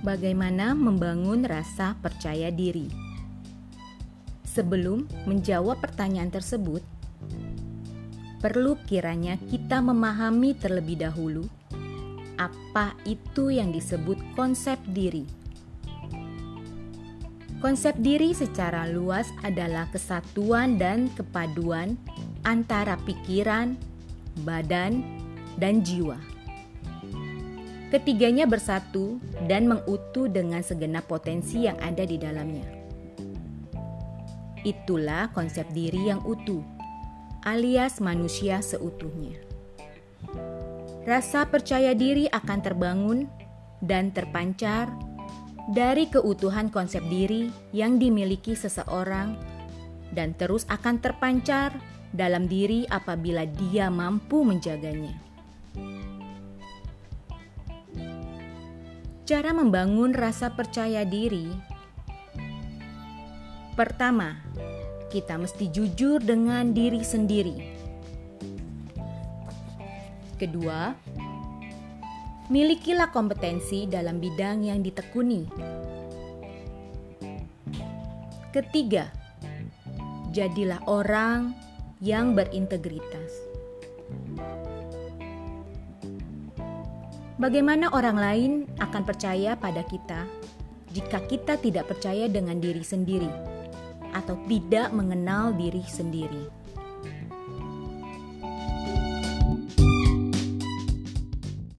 Bagaimana membangun rasa percaya diri? Sebelum menjawab pertanyaan tersebut, perlu kiranya kita memahami terlebih dahulu apa itu yang disebut konsep diri. Konsep diri secara luas adalah kesatuan dan kepaduan antara pikiran, badan, dan jiwa. Ketiganya bersatu dan mengutuh dengan segenap potensi yang ada di dalamnya. Itulah konsep diri yang utuh, alias manusia seutuhnya. Rasa percaya diri akan terbangun dan terpancar dari keutuhan konsep diri yang dimiliki seseorang, dan terus akan terpancar dalam diri apabila dia mampu menjaganya. Cara membangun rasa percaya diri. Pertama, kita mesti jujur dengan diri sendiri. Kedua, milikilah kompetensi dalam bidang yang ditekuni. Ketiga, jadilah orang yang berintegritas. Bagaimana orang lain akan percaya pada kita jika kita tidak percaya dengan diri sendiri atau tidak mengenal diri sendiri?